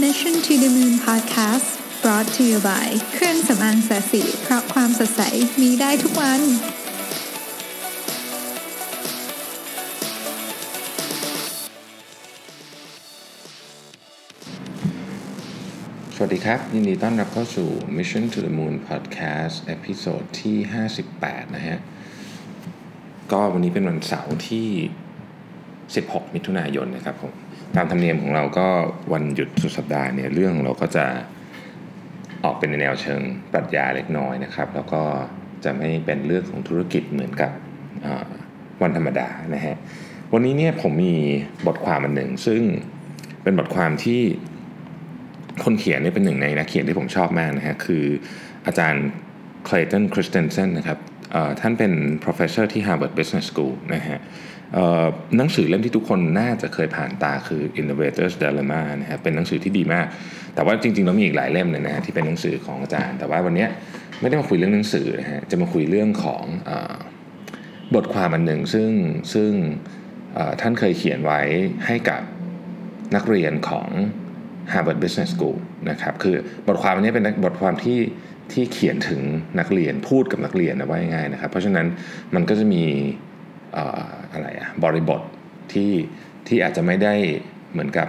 Mission to the Moon Podcast brought to you by เครื่องสำอางศศิเพราะความสดใสมีได้ทุกวัน สวัสดีครับ ยินดีต้อนรับเข้าสู่ Mission to the Moon Podcast episode ที่ 58 นะฮะ ก็วันนี้เป็นวันเสาร์ที่ 16 มิถุนายนนะครับผม ตามธรรมเนียมของเราก็วันหยุดสุดสัปดาห์เนี่ยเรื่องเราก็จะออกเป็นในแนวเชิงปรัชญาเล็กน้อยนะครับ แล้วก็จะไม่เป็นเรื่องของธุรกิจเหมือนกับวันธรรมดานะฮะวันนี้เนี่ยผมมีบทความอันหนึ่ง ซึ่งเป็นบทความที่คนเขียนเนี่ยเป็นหนึ่งในนักเขียนที่ผมชอบมากนะฮะคืออาจารย์ Clayton Christensen นะครับท่านเป็น professor ที่ Harvard Business School นะฮะ หนังสือเล่มที่ทุกคนน่าจะเคยผ่านตาคือ Innovator's Dilemma นะฮะเป็นหนังสือที่ดีมาก แต่ว่าจริงๆแล้วมีอีกหลายเล่มเลยนะฮะที่เป็นหนังสือของอาจารย์ แต่ว่าวันนี้ไม่ได้มาคุยเรื่องหนังสือนะฮะจะมาคุยเรื่องของอบทความอันหนึ่งซึ่งซึ่งท่านเคยเขียนไว้ให้กับนักเรียนของ Harvard Business School นะครับคือบทความอันนี้เป็นบทความที่ที่เขียนถึงนักเรียนพูดกับนักเรียนนะว่าง่ายๆนะครับ เพราะฉะนั้นมันก็จะมีเอะไรอะบริบทที่ที่อาจจะไม่ได้เหมือนกับ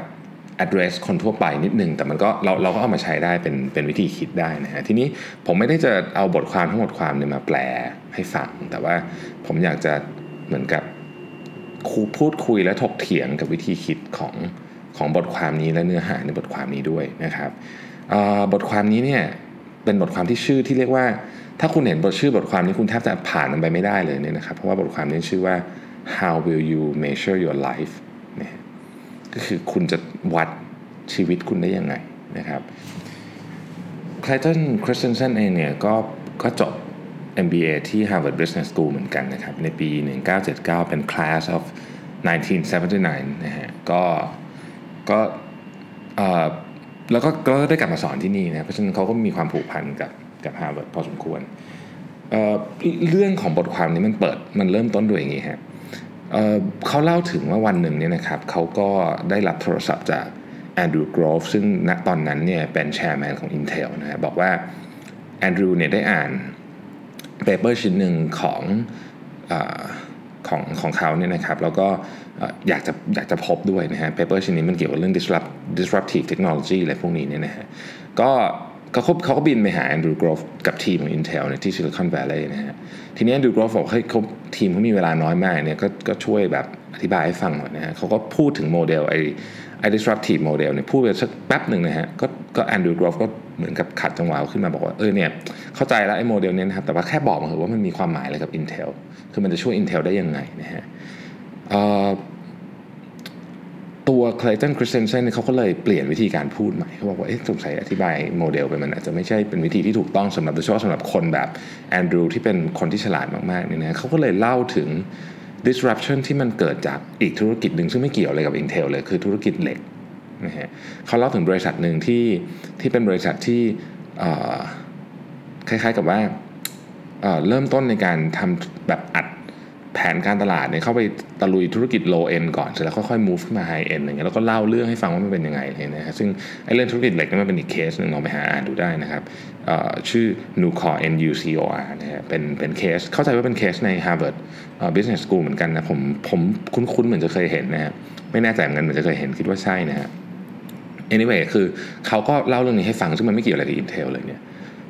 address คนทั่วไปนิดนึง แต่มันก็เราเราก็เอามาใช้ได้เป็นเป็นวิธีคิดได้นะฮะทีนี้ผมไม่ได้จะเอาบทความทั้งหมดความเนี่ยมาแปลให้ฟัง แต่ว่าผมอยากจะเหมือนกับคูพูดคุยและถกเถียงกับวิธีคิดของของบทความนี้และเนื้อหาในบทความนี้ด้วยนะครับบทความนี้เนี่ยเป็นบทความที่ชื่อที่เรียกว่า ถ้าคุณเห็นบทชื่อบทความนี้คุณแทบจะผ่านมันไปไม่ได้เลยเนี่ยนะครับเพราะว่าบทความนี้ชื่อว่า how will you measure your life นะก็คือคุณจะวัดชีวิตคุณได้ยังไงนะครับคล y ตันคริสเตนเซนเองเนี่ยก็ก็จบ MBA ที่ Harvard Business School เหมือนกันนะครับ ในปี 1979 เป็น Class of 1979 นะฮะก็ก็แล้วก็ก็ได้กลับมาสอนที่นี่นะ เพราะฉะนั้นเขาก็มีความผูกพันกับกับ Harvard พอสมควรเเรื่องของบทความนี้มันเปิดมันเริ่มต้นด้วยอย่างนี้ฮะ เขาเล่าถึงว่าวันหนึ่งเนี่ยนะครับเขาก็ได้รับโทรศัพท์จากแอนดรูว์กรอฟซึ่งณตอนนั้นเนี่ยเป็นแชร์แมนของ Intel นะฮะบอกว่าแอนดรูว์เนี่ยได้อ่านpaper ชิ้นหนึ่งของอของของเขาเนี่ยนะครับแล้วก็อยากจะอยากจะพบด้วยนะฮะ paper ชิ้นนี้มันเกี่ยวกับเรื่อง disrupt disruptive technology อะไรพวกนี้เนี่ยนะฮะก็ เขาเขาก็บินไปหา Andrew Grove กับทีมของ Intel เนี่ยที่ Silicon Valley นะฮะทีนี้ Andrew Grove บอกเฮ้ยเขาทีมเขามีเวลาน้อยมากเนี่ยก็ก็ช่วยแบบอธิบายให้ฟังหน่อยนะฮะเขาก็พูดถึงโมเดลไอไอ้ disruptive model เนี่ยพูดไปสักแป๊บหนึ่งนะฮะก็ก็แอนดรูว์กรอฟก็เหมือนกับขัดจังหวะขึ้นมาบอกว่าเออเนี่ยเข้าใจแล้วไอ้โมเดลเนี้นะครับแต่ว่าแค่บอกมาเถอะว่ามันมีความหมายอะไรกับ Intel คือมันจะช่วย Intel ได้ยังไงนะฮะเอ่อ ตัว Clayton Christensen เนี่ยเขาก็เลยเปลี่ยนวิธีการพูดใหม่เขาบอกว่าเอ๊ะสงสัยอธิบายโมเดลไปมันอาจจะไม่ใช่เป็นวิธีที่ถูกต้องสำหรับโดยเฉพาะสำหรับคนแบบแอนดรูที่เป็นคนที่ฉลาดมากๆเนี่ยนะเขาก็เลยเล่าถึง disruption ที่มันเกิดจากอีกธุรกิจหนึ่งซึ่งไม่เกี่ยวอะไรกับ Intel เลยคือธุรกิจเหล็กนะฮะเขาเล่าถึงบริษัทหนึ่งที่ที่เป็นบริษัทที่คล้ายๆกับว่าเเริ่มต้นในการทำแบบอัด แผนการตลาดเนี่ยเข้าไปตะลุยธุรกิจ low end ก่อนเสร็จแล้วค่อยๆ move ขึ้นมา high end อย่างเงี้ยแล้วก็เล่าเรื่องให้ฟังว่ามันเป็นยังไงเลยนะฮะซึ่งไอ้เรื่องธุรกิจเหล็กนี่มันเป็นอีกเคสหนึ่งลองไปหาอ่านดูได้นะครับชื่อ Nucor N U C O R นะฮะเป็นเป็นเคส เข้าใจว่าเป็นเคสใน Harvard เอ่อ Business School เหมือนกันนะผมผมคุ้นๆเหมือนจะเคยเห็นนะฮะไม่แน่ใจเหมือนกันเหมือนจะเคยเห็นคิดว่าใช่นะฮะ anyway คือเขาก็เล่าเรื่องนี้ให้ฟังซึ่งมันไม่เกี่ยวอะไรกับ Intel เลยเนี่ย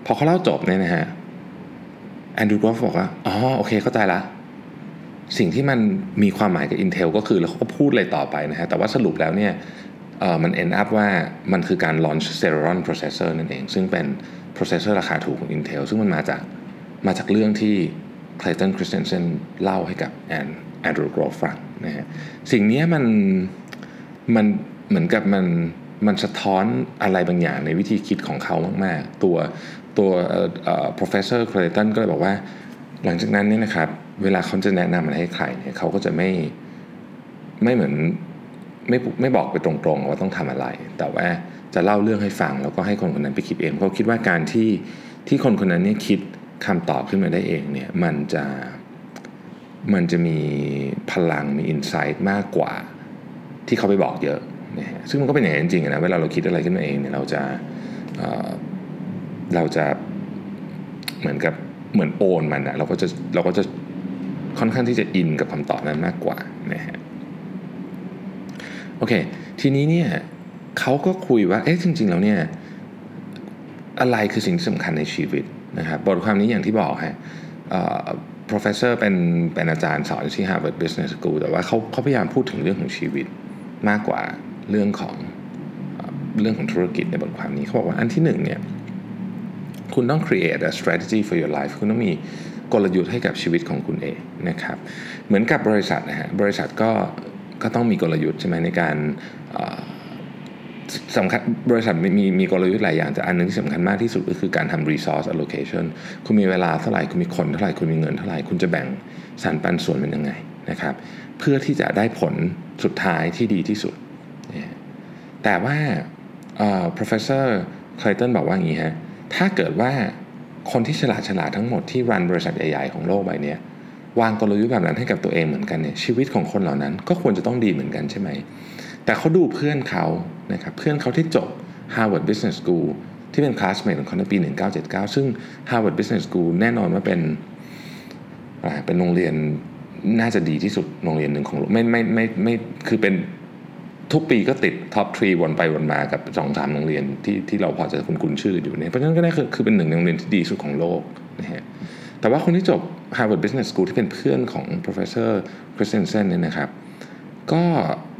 พอเขาเล่าจบเนี่ยนะฮะแอนดรูว์กอฟบอกว่า อ๋อ โอเค เข้าใจละ สิ่งที่มันมีความหมายกับ Intel ก็คือแล้วเขาก็พูดอะไรต่อไปนะฮะแต่ว่าสรุปแล้วเนี่ยมัน end up ว่ามันคือการ launch Celeron processor นั่นเอง ซึ่งเป็น processor ราคาถูกของ Intel ซึ่งมันมาจากมาจากเรื่องที่ Clayton Christensen เล่าให้กับแอนแอนดรูว์กรอฟฟังนะฮะสิ่งนี้มันมันเหมือนกับมันมันสะท้อนอะไรบางอย่างในวิธีคิดของเขามาก ๆ ตัวตัว professor Clayton ก็เลยบอกว่า หลังจากนั้นเนี่ยนะครับ เวลาเขาจะแนะนำอะไรให้ใครเนี่ยเขาก็จะไม่ไม่เหมือนไม่ไม่บอกไปตรงๆว่าต้องทำอะไร แต่ว่าจะเล่าเรื่องให้ฟังแล้วก็ให้คนคนนั้นไปคิดเองเขาคิดว่าการที่ที่คนคนนั้นเนี่ยคิดคำตอบขึ้นมาได้เองเนี่ยมันจะมันจะมีพลังมีอินไซต์มากกว่าที่เขาไปบอกเยอะนะฮะซึ่งมันก็เป็นอย่างนั้นจริงๆนะเวลาเราคิดอะไรขึ้นมาเองเนี่ยเราจะเเราจะเหมือนกับ เหมือนโอนมันอะเราก็จะเราก็จะค่อนข้างที่จะอินกับคำตอบนั้นมากกว่านะฮะโอเค ทีนี้เนี่ยเขาก็คุยว่าเอ๊ะจริง ๆ แล้วเนี่ยอะไรคือสิ่งที่สำคัญในชีวิตนะครับบทความนี้อย่างที่บอกฮะ professor เป็นเป็นอาจารย์สอนที่ Harvard Business School แต่ว่าเขาเขาพยายามพูดถึงเรื่องของชีวิตมากกว่าเรื่องของเรื่องของธุรกิจในบทความนี้เขาบอกว่าอันที่หนึ่งเนี่ย คุณต้อง create a strategy for your life คุณต้องมีกลยุทธ์ให้กับชีวิตของคุณเองนะครับ เหมือนกับบริษัทนะฮะบริษัทก็ก็ต้องมีกลยุทธ์ใช่ไหมในการสำคัญบริษัทมีมีกลยุทธ์หลายอย่างแต่อันนึงที่สำคัญมากที่สุดก็คือการทำ resource allocation คุณมีเวลาเท่าไหร่ คุณมีคนเท่าไหร่ คุณมีเงินเท่าไหร่ คุณจะแบ่งสรรปันส่วนเป็นยังไงนะครับ เพื่อที่จะได้ผลสุดท้ายที่ดีที่สุด แต่ว่า professor Clayton บอกว่าอย่างนี้ฮะ ถ้าเกิดว่าคนที่ฉลาดฉลาดทั้งหมดที่รันบริษัทใหญ่ๆของโลกใบนี้วางกลยุทธ์แบบนั้นให้กับตัวเองเหมือนกันเนี่ยชีวิตของคนเหล่านั้นก็ควรจะต้องดีเหมือนกันใช่ไหม แต่เขาดูเพื่อนเขานะครับเพื่อนเขาที่จบ Harvard Business School ที่เป็น classmate ของเขาในปี 1979 ซึ่ง Harvard Business School แน่นอนว่าเป็นเป็นโรงเรียนน่าจะดีที่สุดโรงเรียนหนึ่งของโลกไม่ไม่ไม่ไม่คือเป็น ทุกปีก็ติด top three วนไปวนมากับสองสามโรงเรียนที่ที่เราพอจะคุ้นคุ้นชื่ออยู่เนี่ยเพราะฉะนั้นก็ได้คือคือเป็นหนึ่งในโรงเรียนที่ดีสุดของโลกนะฮะแต่ว่าคนที่จบ Harvard Business School ที่เป็นเพื่อนของ professor Christensen เนี่ยนะครับก็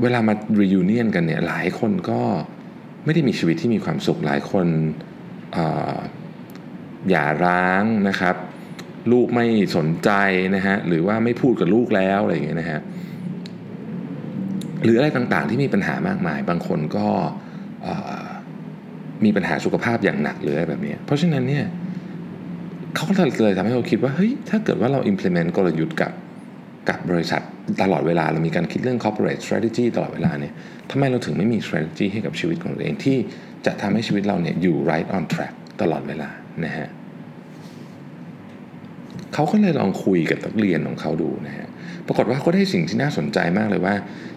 เวลามา reunion กันเนี่ยหลายคนก็ไม่ได้มีชีวิตที่มีความสุขหลายคนอย่าร้างนะครับ ลูกไม่สนใจนะฮะหรือว่าไม่พูดกับลูกแล้วอะไรอย่างเงี้ยนะฮะ หรืออะไรต่างๆ ที่มีปัญหามากมาย บางคนก็มีปัญหาสุขภาพอย่างหนักเลยแบบนี้ เพราะฉะนั้นเนี่ยเขาก็เลยทำให้เราคิดว่าเฮ้ยถ้าเกิดว่าเรา implement กลยุทธ์กับกับบริษัทตลอดเวลาเรามีการคิดเรื่อง corporate strategy ตลอดเวลาเนี่ยทำไมเราถึงไม่มี strategy ให้กับชีวิตของเราเองที่จะทำให้ชีวิตเราเนี่ยอยู่ right on track ตลอดเวลานะฮะเขาก็เลยลองคุยกับนักเรียนของเขาดูนะฮะ ปรากฏว่าเขาได้สิ่งที่น่าสนใจมากเลยว่า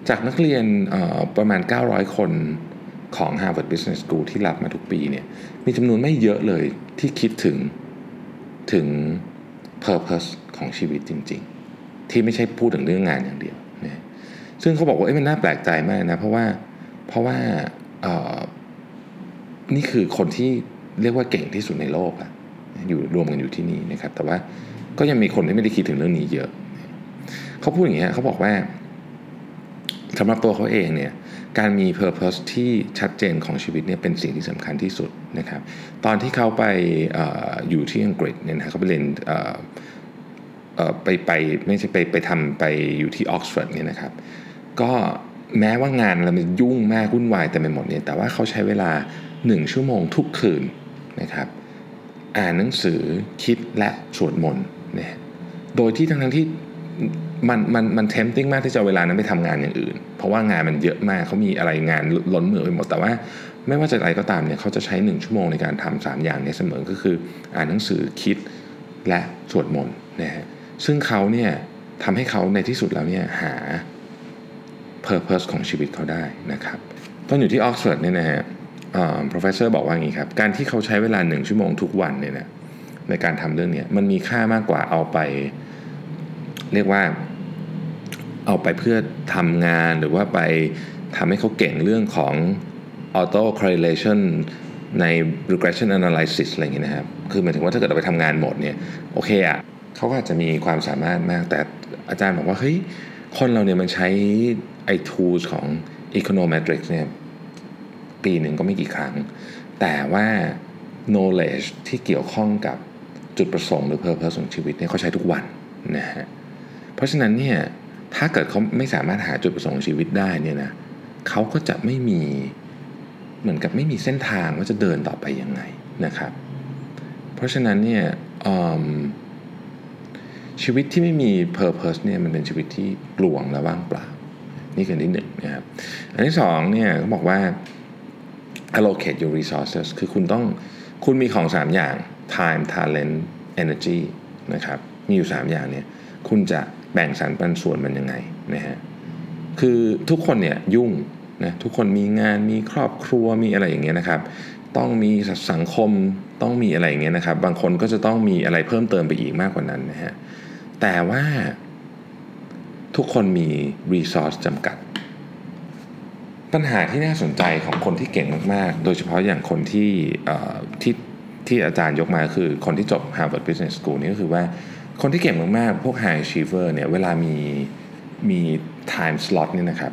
จากนักเรียนประมาณ 900 คนของ Harvard Business School ที่รับมาทุกปีเนี่ยมีจำนวนไม่เยอะเลยที่คิดถึงถึง purpose ของชีวิตจริง ๆ ที่ไม่ใช่พูดถึงเรื่องงานอย่างเดียวนะซึ่งเขาบอกว่ามันน่าแปลกใจมากนะเพราะว่าเพราะว่านี่คือคนที่เรียกว่าเก่งที่สุดในโลกอะอยู่รวมกันอยู่ที่นี่นะครับ แต่ว่าก็ยังมีคนที่ไม่ได้คิดถึงเรื่องนี้เยอะ เขาพูดอย่างนี้เขาบอกว่าสำหรับตัวเขาเองเนี่ยการมี Purpose ที่ชัดเจนของชีวิตเนี่ยเป็นสิ่งที่สำคัญที่สุดนะครับ ตอนที่เขาไปออยู่ที่อังกฤษเนี่ยนะเขาไปเรียนไปไปไม่ใช่ไปไปทำไปอยู่ที่ออกซฟอร์ดเนี่ยนะครับ ก็แม้ว่างานเรามันยุ่งมากวุ่นวายแต่ไปหมดเนี่ยแต่ว่าเขาใช้เวลา 1 ชั่วโมงทุกคืนนะครับ อ่านหนังสือคิดและสวดมนต์เนี่ยโดยที่ทั้งทั้งที่ มันมันมันเทมติ้งมากที่จะเวลานั้นไปทำงานอย่างอื่น เพราะว่างานมันเยอะมากเขามีอะไรงานล้นมือไปหมดแต่ว่าไม่ว่าจะอะไรก็ตามเนี่ยเขาจะใช้ 1 ชั่วโมงในการทำสามอย่างนี้เสมอก็คืออ่านหนังสือคิดและสวดมนต์นะฮะซึ่งเขาเนี่ยทำให้เขาในที่สุดแล้วเนี่ยหา purpose ของชีวิตเขาได้นะครับตอนอยู่ที่ออกซฟอร์ดเนี่ยนะฮะ professor บอกว่าอย่างนี้ครับ การที่เขาใช้เวลาหนึ่งชั่วโมงทุกวันเนี่ยนะในการทำเรื่องนี้มันมีค่ามากกว่าเอาไป เรียกว่าเอาไปเพื่อทำงานหรือว่าไปทำให้เขาเก่งเรื่องของ auto correlation ใน regression analysis อะไรอย่างเงี้ยนะครับ คือหมายถึงว่าถ้าเกิดเราไปทำงานหมดเนี่ย โอเคอะเขาก็อาจจะมีความสามารถมาก แต่อาจารย์บอกว่า เฮ้ย คนเราเนี่ยมันใช้ไอ้ tools ของ econometrics เนี่ย ปีหนึ่งก็ไม่กี่ครั้ง แต่ว่า knowledge ที่เกี่ยวข้องกับจุดประสงค์หรือ purpose ของชีวิตเนี่ยเขาใช้ทุกวันนะฮะ ราะฉะนั้นเนี่ยถ้าเกิดเขาไม่สามารถหาจุดประสงค์ชีวิตได้เนี่ยนะเขาก็จะไม่มีเหมือนกับไม่มีเส้นทางว่าจะเดินต่อไปยังไงนะครับ เพราะฉะนั้นเนี่ยชีวิตที่ไม่มี purpose เนี่ยมันเป็นชีวิตที่กลวงและว่างเปล่า นี่คือที่หนึ่งนะครับอันที่สองเนี่ยเขาบอกว่า allocate your resources คือคุณต้องคุณมีของ 3 อย่าง time talent energy นะครับ มีอยู่ 3 อย่างเนี่ยคุณจะ แบ่งสรรปันส่วนมันยังไงนะฮะคือทุกคนเนี่ยยุ่งนะทุกคนมีงานมีครอบครัวมีอะไรอย่างเงี้ยนะครับ ต้องมีสังคมต้องมีอะไรอย่างเงี้ยนะครับ บางคนก็จะต้องมีอะไรเพิ่มเติมไปอีกมากกว่านั้นนะฮะแต่ว่าทุกคนมีรีซอสจำกัด ปัญหาที่น่าสนใจของคนที่เก่งมาก ๆ โดยเฉพาะอย่างคนที่ที่ที่อาจารย์ยกมาคือคนที่จบ Harvard Business School นี่ก็คือว่า คนที่เก่งมากๆ พวก High Achiever เนี่ยเวลามีมี time slot นี่นะครับ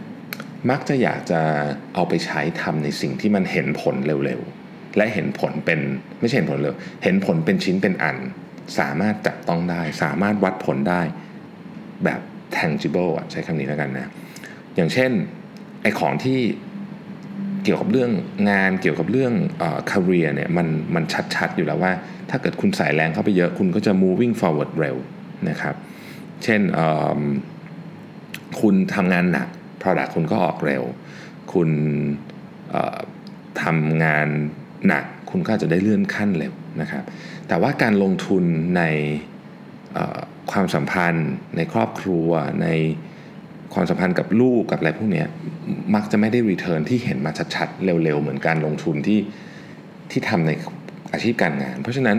มักจะอยากจะเอาไปใช้ทำในสิ่งที่มันเห็นผลเร็วๆ และเห็นผลเป็นไม่ใช่เห็นผลเร็ว เห็นผลเป็นชิ้นเป็นอัน สามารถจับต้องได้ สามารถวัดผลได้แบบ tangible ใช้คำนี้แล้วกันนะ อย่างเช่นไอของที่ เกี่ยวกับเรื่องงานเกี่ยวกับเรื่องเอ่อ career เนี่ยมันมันชัดๆ อยู่แล้วว่า ถ้าเกิดคุณใส่แรงเข้าไปเยอะคุณก็จะ moving forward เร็วนะครับ เช่นคุณทำงานหนัก product คุณก็ออกเร็ว คุณทำงานหนัก คุณก็จะได้เลื่อนขั้นเร็วนะครับ แต่ว่าการลงทุนในความสัมพันธ์ ในครอบครัวใน ความสัมพันธ์กับลูกกับอะไรพวกนี้มักจะไม่ได้รีเทิร์นที่เห็นมาชัดๆ เร็วๆ เหมือนการลงทุนที่ที่ทำในอาชีพการงาน เพราะฉะนั้น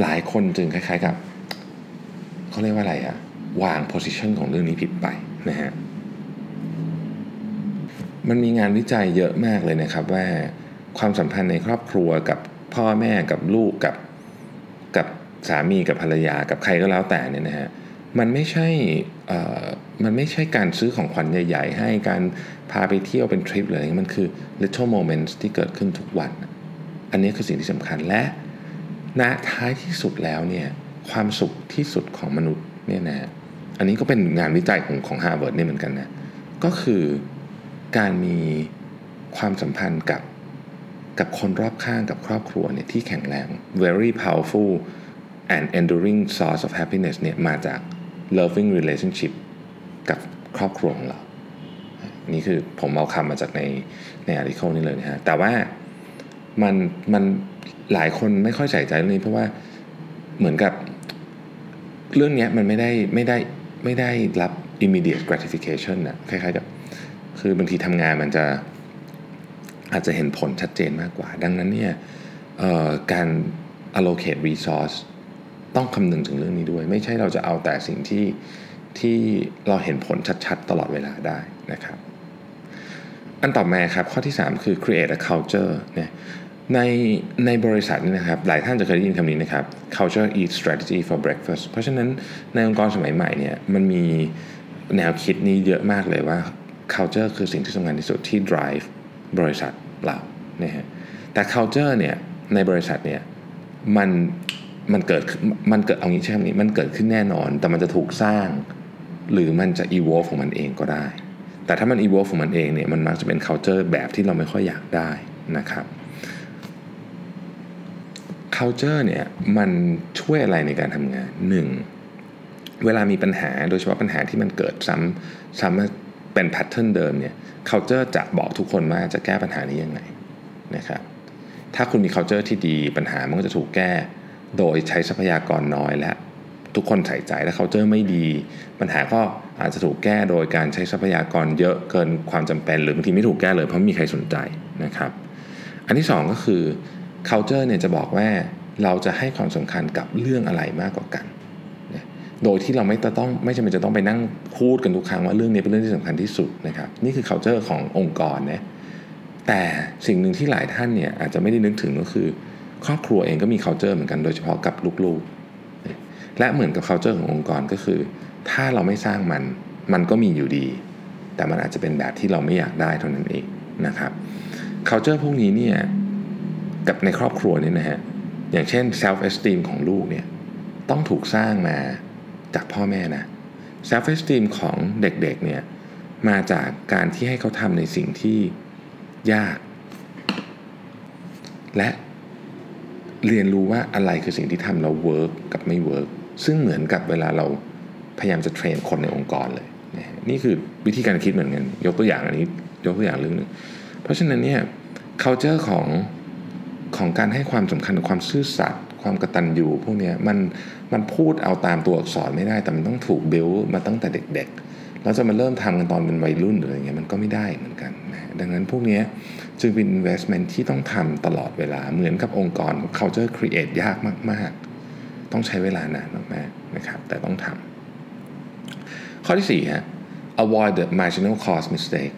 หลายคนจึงคล้ายๆกับเขาเรียกว่าอะไรอะวางโพสิชันของเรื่องนี้ผิดไปนะฮะมันมีงานวิจัยเยอะมากเลยนะครับว่าความสัมพันธ์ในครอบครัวกับพ่อแม่กับลูกกับกับสามีกับภรรยากับใครก็แล้วแต่เนี่ยนะฮะ มันไม่ใช่มันไม่ใช่การซื้อของขวัญใหญ่ ๆ ให้การพาไปเที่ยวเป็นทริปอะไรมันคือ little moments ที่เกิดขึ้นทุกวัน อันนี้คือสิ่งที่สำคัญและณท้ายที่สุดแล้วเนี่ยความสุขที่สุดของมนุษย์เนี่ยนะอันนี้ก็เป็นงานวิจัยของของ Harvard เนี่ยเหมือนกันนะก็คือการมีความสัมพันธ์กับกับคนรอบข้างกับครอบครัวเนี่ยที่แข็งแรง very powerful and enduring source of happiness เนี่ยมาจาก loving relationship กับครอบครัวของเรา นี่คือผมเอาคำมาจากในในอาร์ติเคิลนี้เลยนะฮะ แต่ว่ามันมันหลายคนไม่ค่อยใส่ใจเรื่องนี้เพราะว่าเหมือนกับเรื่องนี้มันไม่ได้ไม่ได้ไม่ได้รับ immediate gratification นะคล้ายๆกับคือบางทีทำงานมันจะอาจจะเห็นผลชัดเจนมากกว่า ดังนั้นเนี่ยการ allocate resource ต้องคำนึงถึงเรื่องนี้ด้วย ไม่ใช่เราจะเอาแต่สิ่งที่ที่เราเห็นผลชัดๆ ตลอดเวลาได้นะครับ อันต่อมาครับข้อที่ 3 คือ create a culture เนี่ยในในบริษัทนี่นะครับหลายท่านจะเคยได้ยินคำนี้นะครับ culture eat strategy for breakfast เพราะฉะนั้นในองค์กรสมัยใหม่เนี่ยมันมีแนวคิดนี้เยอะมากเลยว่า culture คือสิ่งที่สำคัญที่สุดที่ drive บริษัทเรานะฮะแต่ culture เนี่ยในบริษัทเนี่ยมัน มันเกิดมันเกิดเอางี้ใช่ไหมนี้มันเกิดขึ้นแน่นอน แต่มันจะถูกสร้าง หรือมันจะ evolve ของมันเองก็ได้ แต่ถ้ามัน evolve ของมันเองเนี่ยมันมักจะเป็น culture แบบที่เราไม่ค่อยอยากได้นะครับ culture เนี่ยมันช่วยอะไรในการทำงานหนึ่งเวลามีปัญหาโดยเฉพาะปัญหาที่มันเกิดซ้ำซ้ำเป็นแพทเทิร์นเดิมเนี่ย culture จะบอกทุกคนว่าจะแก้ปัญหานี้ยังไงนะครับถ้าคุณมี culture ที่ดีปัญหามันก็จะถูกแก้ โดยใช้ทรัพยากรน้อยและทุกคนใส่ใจและเขาเจอไม่ดี ปัญหาก็อาจจะถูกแก้โดยการใช้ทรัพยากรเยอะเกินความจำเป็น หรือบางทีไม่ถูกแก้เลยเพราะไม่มีใครสนใจนะครับ อันที่ 2 ก็คือ culture เนี่ยจะบอกว่าเราจะให้ความสำคัญกับเรื่องอะไรมากกว่ากัน โดยที่เราไม่ต้องไม่จำเป็นจะต้องไปนั่งพูดกันทุกครั้งว่าเรื่องนี้เป็นเรื่องที่สำคัญที่สุดนะครับ นี่คือ culture ขององค์กรนะแต่สิ่งหนึ่งที่หลายท่านเนี่ยอาจจะไม่ได้นึกถึงก็คือ ครอบครัวเองก็มี culture เหมือนกันโดยเฉพาะกับลูกๆ และเหมือนกับ culture ขององค์กรก็คือ ถ้าเราไม่สร้างมันมันก็มีอยู่ดี แต่มันอาจจะเป็นแบบที่เราไม่อยากได้เท่านั้นเองนะครับ culture พวกนี้เนี่ยกับในครอบครัวนี่นะฮะอย่างเช่น self esteem ของลูกเนี่ยต้องถูกสร้างมาจากพ่อแม่นะ self esteem ของเด็กๆเนี่ยมาจากการที่ให้เขาทำในสิ่งที่ยาก และ เรียนรู้ว่าอะไรคือสิ่งที่ทำเรา work กับไม่ work ซึ่งเหมือนกับเวลาเราพยายามจะ train คนในองค์กรเลยนี่คือวิธีการคิดเหมือนกัน ยกตัวอย่างอันนี้ ยกตัวอย่างเรื่องหนึ่งเพราะฉะนั้นเนี่ย culture ของของการให้ความสำคัญกับความซื่อสัตย์ความกตัญญูพวกนี้มันมันพูดเอาตามตัวอักษรไม่ได้แต่มันต้องถูกเบลมาตั้งแต่เด็กๆ เราจะมาเริ่มทำกันตอนเป็นวัยรุ่นหรืออะไรเงี้ยมันก็ไม่ได้เหมือนกันนะดังนั้นพวกนี้จึงเป็น investment ที่ต้องทำตลอดเวลาเหมือนกับองค์กร culture create ยากมาก ๆ ต้องใช้เวลานานมากๆนะครับ แต่ต้องทำข้อที่4ฮะ avoid the marginal cost mistake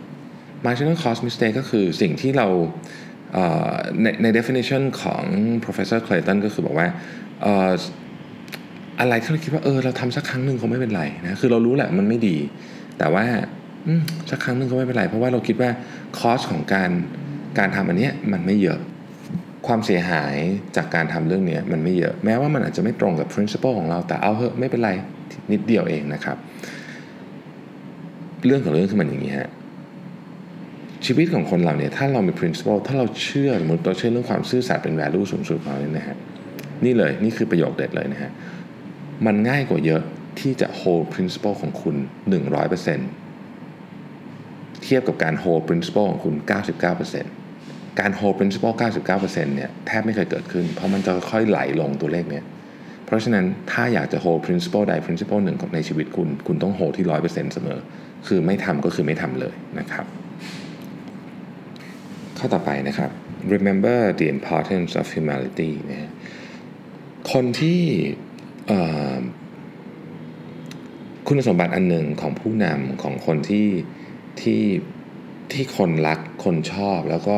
marginal cost mistake ก็คือสิ่งที่เราในใน definition ของ professor Clayton ก็คือบอกว่า อะไรที่เราคิดว่าเออเราทำสักครั้งหนึ่งคงไม่เป็นไรนะคือเรารู้แหละมันไม่ดี แต่ว่าสักครั้งหนึ่งก็ไม่เป็นไร เพราะว่าเราคิดว่าคอสของการการทำอันนี้มันไม่เยอะ ความเสียหายจากการทำเรื่องนี้มันไม่เยอะแม้ว่ามันอาจจะไม่ตรงกับ principle ของเราแต่เอาเหอะไม่เป็นไรนิดเดียวเองนะครับ เรื่องของเรื่องคือมันอย่างนี้ฮะชีวิตของคนเราเนี่ยถ้าเรามี principle ถ้าเราเชื่อสมมติเราเชื่อเรื่องความซื่อสัตย์เป็น value สูงสุดของเราเนี่ยนะฮะนี่เลยนี่คือประโยคเด็ดเลยนะฮะ มันง่ายกว่าเยอะที่จะ hold principle ของคุณ 100%เทียบกับการ hold principle ของคุณ 99%การ hold principle 99%เนี่ยแทบไม่เคยเกิดขึ้น เพราะมันจะค่อยไหลลงตัวเลขเนี่ยเพราะฉะนั้นถ้าอยากจะ hold principle ใด principle หนึ่งในชีวิตคุณ คุณต้อง hold ที่ 100%เสมอ คือไม่ทำก็คือไม่ทำเลยนะครับ ข้อต่อไปนะครับ remember the importance of humility นะคนที่ คุณสมบัติอันหนึ่งของผู้นำของคนที่ที่ที่คนรักคนชอบแล้วก็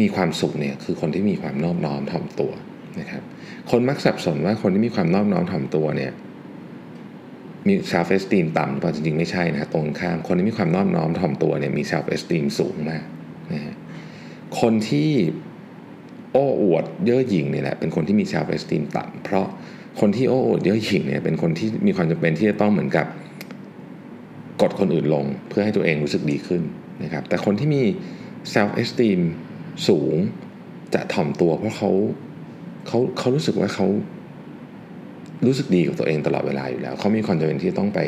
มีความสุขเนี่ยคือคนที่มีความนอบน้อมถ่อมตัวนะครับคนมักสับสนว่าคนที่มีความนอบน้อมถ่อมตัวเนี่ยมี self esteem ต่ำหรือเปล่าจริงๆไม่ใช่นะตรงข้าม คนที่มีความนอบน้อมถ่อมตัวเนี่ยมี self esteem สูงมากนะฮะคนที่ โอ้อวดเย่อหยิ่งเนี่ยแหละเป็นคนที่มี self esteem ต่ำเพราะคนที่โอ้อวดเย่อหยิ่งเนี่ยเป็นคนที่มีความจำเป็นที่จะต้องเหมือนกับกดคนอื่นลงเพื่อให้ตัวเองรู้สึกดีขึ้นนะครับแต่คนที่มี self esteem สูงจะถ่อมตัวเพราะเขาเขาเขารู้สึกว่าเขารู้สึกดีกับตัวเองตลอดเวลาอยู่แล้ว เขามีความจำเป็นที่ต้องไป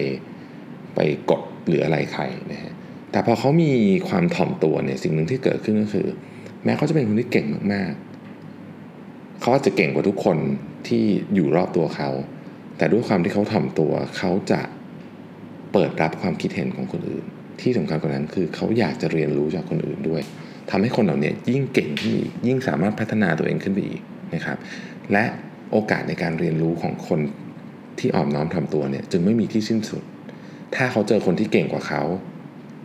ไปกดหรืออะไรใครนะฮะแต่พอเขามีความถ่อมตัวเนี่ยสิ่งหนึ่งที่เกิดขึ้นก็คือ แม้เขาจะเป็นคนที่เก่งมากๆ เขาอาจจะเก่งกว่าทุกคนที่อยู่รอบตัวเขา แต่ด้วยความที่เขาถ่อมตัวเขาจะเปิดรับความคิดเห็นของคนอื่น ที่สำคัญกว่านั้นคือเขาอยากจะเรียนรู้จากคนอื่นด้วยทำให้คนเหล่านี้ยิ่งเก่งขึ้นอีกยิ่งสามารถพัฒนาตัวเองขึ้นไปอีกนะครับ และโอกาสในการเรียนรู้ของคนที่อ่อมน้อมทำตัวเนี่ยจึงไม่มีที่สิ้นสุด ถ้าเขาเจอคนที่เก่งกว่าเขา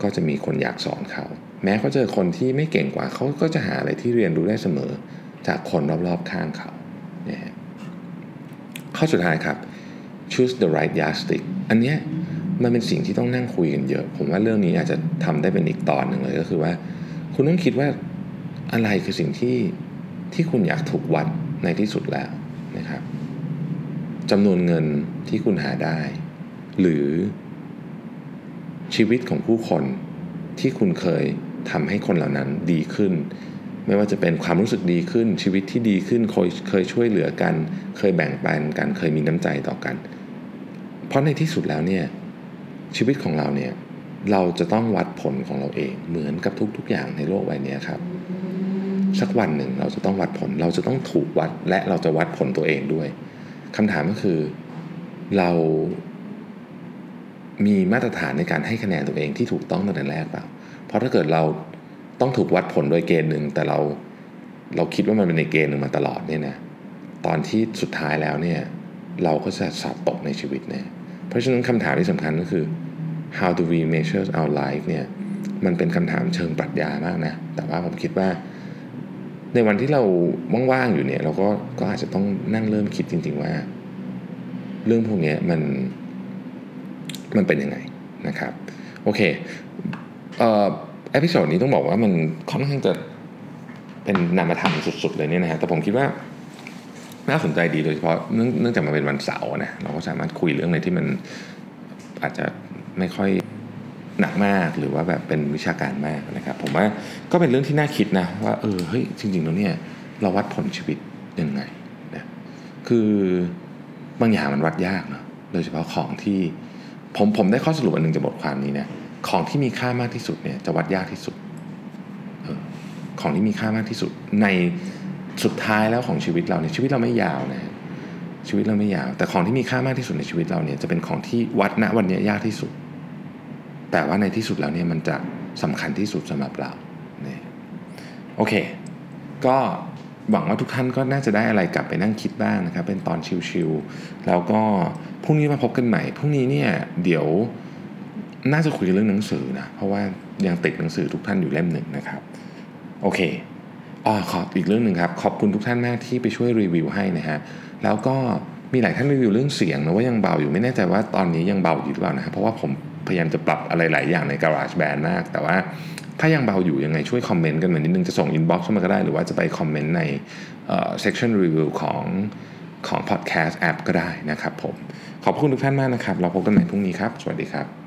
ก็จะมีคนอยากสอนเขา แม้เขาเจอคนที่ไม่เก่งกว่าเขาก็จะหาอะไรที่เรียนรู้ได้เสมอ จากคนรอบๆข้างเขาเนี่ยข้อสุดท้ายครับ choose the right yardstick อันเนี้ยมันเป็นสิ่งที่ต้องนั่งคุยกันเยอะ ผมว่าเรื่องนี้อาจจะทำได้เป็นอีกตอนหนึ่งเลยก็คือว่า คุณต้องคิดว่าอะไรคือสิ่งที่ที่คุณอยากถูกวัดในที่สุดแล้วนะครับจำนวนเงินที่คุณหาได้ หรือชีวิตของผู้คนที่คุณเคยทำให้คนเหล่านั้นดีขึ้น ไม่ว่าจะเป็นความรู้สึกดีขึ้นชีวิตที่ดีขึ้นเคยเคยช่วยเหลือกัน เคยแบ่งปันกันเคยมีน้ำใจต่อกัน เพราะในที่สุดแล้วเนี่ยชีวิตของเราเนี่ยเราจะต้องวัดผลของเราเองเหมือนกับทุก ๆ อย่างในโลกใบนี้ครับ สักวันหนึ่งเราจะต้องวัดผลเราจะต้องถูกวัดและเราจะวัดผลตัวเองด้วยคำถามก็คือเรามีมาตรฐานในการให้คะแนนตัวเองที่ถูกต้องตั้งแต่แรกเปล่า เพราะถ้าเกิดเรา ต้องถูกวัดผลโดยเกณฑ์หนึ่งแต่เราเราคิดว่ามันเป็นในเกณฑ์หนึ่งมาตลอดเนี่ยนะตอนที่สุดท้ายแล้วเนี่ยเราก็จะสอบตกในชีวิตเนี่ยเพราะฉะนั้นคำถามที่สำคัญก็คือ how do we measure our life เนี่ยมันเป็นคำถามเชิงปรัชญามากนะ แต่ว่าผมคิดว่า ในวันที่เราว่างๆอยู่เนี่ย เราก็ก็อาจจะต้องนั่งเริ่มคิดจริง ๆว่า เรื่องพวกนี้มันมันเป็นยังไงนะครับ โอเคเอ่อ episode นี้ต้องบอกว่ามันค่อนข้างจะเป็นนามธรรมสุดๆเลยเนี่ยนะฮะแต่ผมคิดว่าน่าสนใจดีโดยเฉพาะเนื่องจากมันเป็นวันเสาร์นะเราก็สามารถคุยเรื่องอะไรที่มันอาจจะไม่ค่อยหนักมากหรือว่าแบบเป็นวิชาการมากนะครับ ผมว่าก็เป็นเรื่องที่น่าคิดนะว่าเออเฮ้ยจริงๆแล้วเนี่ยเราวัดผลชีวิตยังไงนะคือบางอย่างมันวัดยากเนาะโดยเฉพาะของที่ผมผมได้ข้อสรุปอันหนึ่งจากบทความนี้นะ ของที่มีค่ามากที่สุดเนี่ยจะวัดยากที่สุดออของที่มีค่ามากที่สุด ในสุดท้ายแล้วของชีวิตเราเนี่ยชีวิตเราไม่ยาวนะชีวิตเราไม่ยาว แต่ของที่มีค่ามากที่สุดในชีวิตเราเนี่ยจะเป็นของที่วัดณวันนี้ยากที่สุด แต่ว่าในที่สุดแล้วเนี่ยมันจะสำคัญที่สุดสำหรับเราเนี่ยโอเค ก็หวังว่าทุกท่านก็น่าจะได้อะไรกลับไปนั่งคิดบ้างนะครับ เป็นตอนชิลๆแล้วก็พรุ่งนี้มาพบกันใหม่พรุ่งนี้เนี่ยเดี๋ยว น่าจะคุยเรื่องหนังสือนะ เพราะว่ายังติดหนังสือทุกท่านอยู่เล่มหนึ่งนะครับ โอเคอ๋อขออีกเรื่องหนึ่งครับ ขอบคุณทุกท่านมากที่ไปช่วยรีวิวให้นะฮะ แล้วก็มีหลายท่านรีวิวเรื่องเสียงนะว่ายังเบาอยู่ไม่แน่ใจว่าตอนนี้ยังเบาอยู่หรือเปล่านะ เพราะว่าผมพยายามจะปรับอะไรหลายอย่างใน GarageBand มาก แต่ว่าถ้ายังเบาอยู่ยังไงช่วย comment กันมานิดนึงจะส่งอินบ็อกซ์เข้ามาก็ได้ หรือว่าจะไป comment ในเอ่อ section review ของของ podcast app ก็ได้นะครับผม ขอบคุณทุกท่านมากนะครับ เราพบกันใหม่พรุ่งนี้ครับ สวัสดีครับ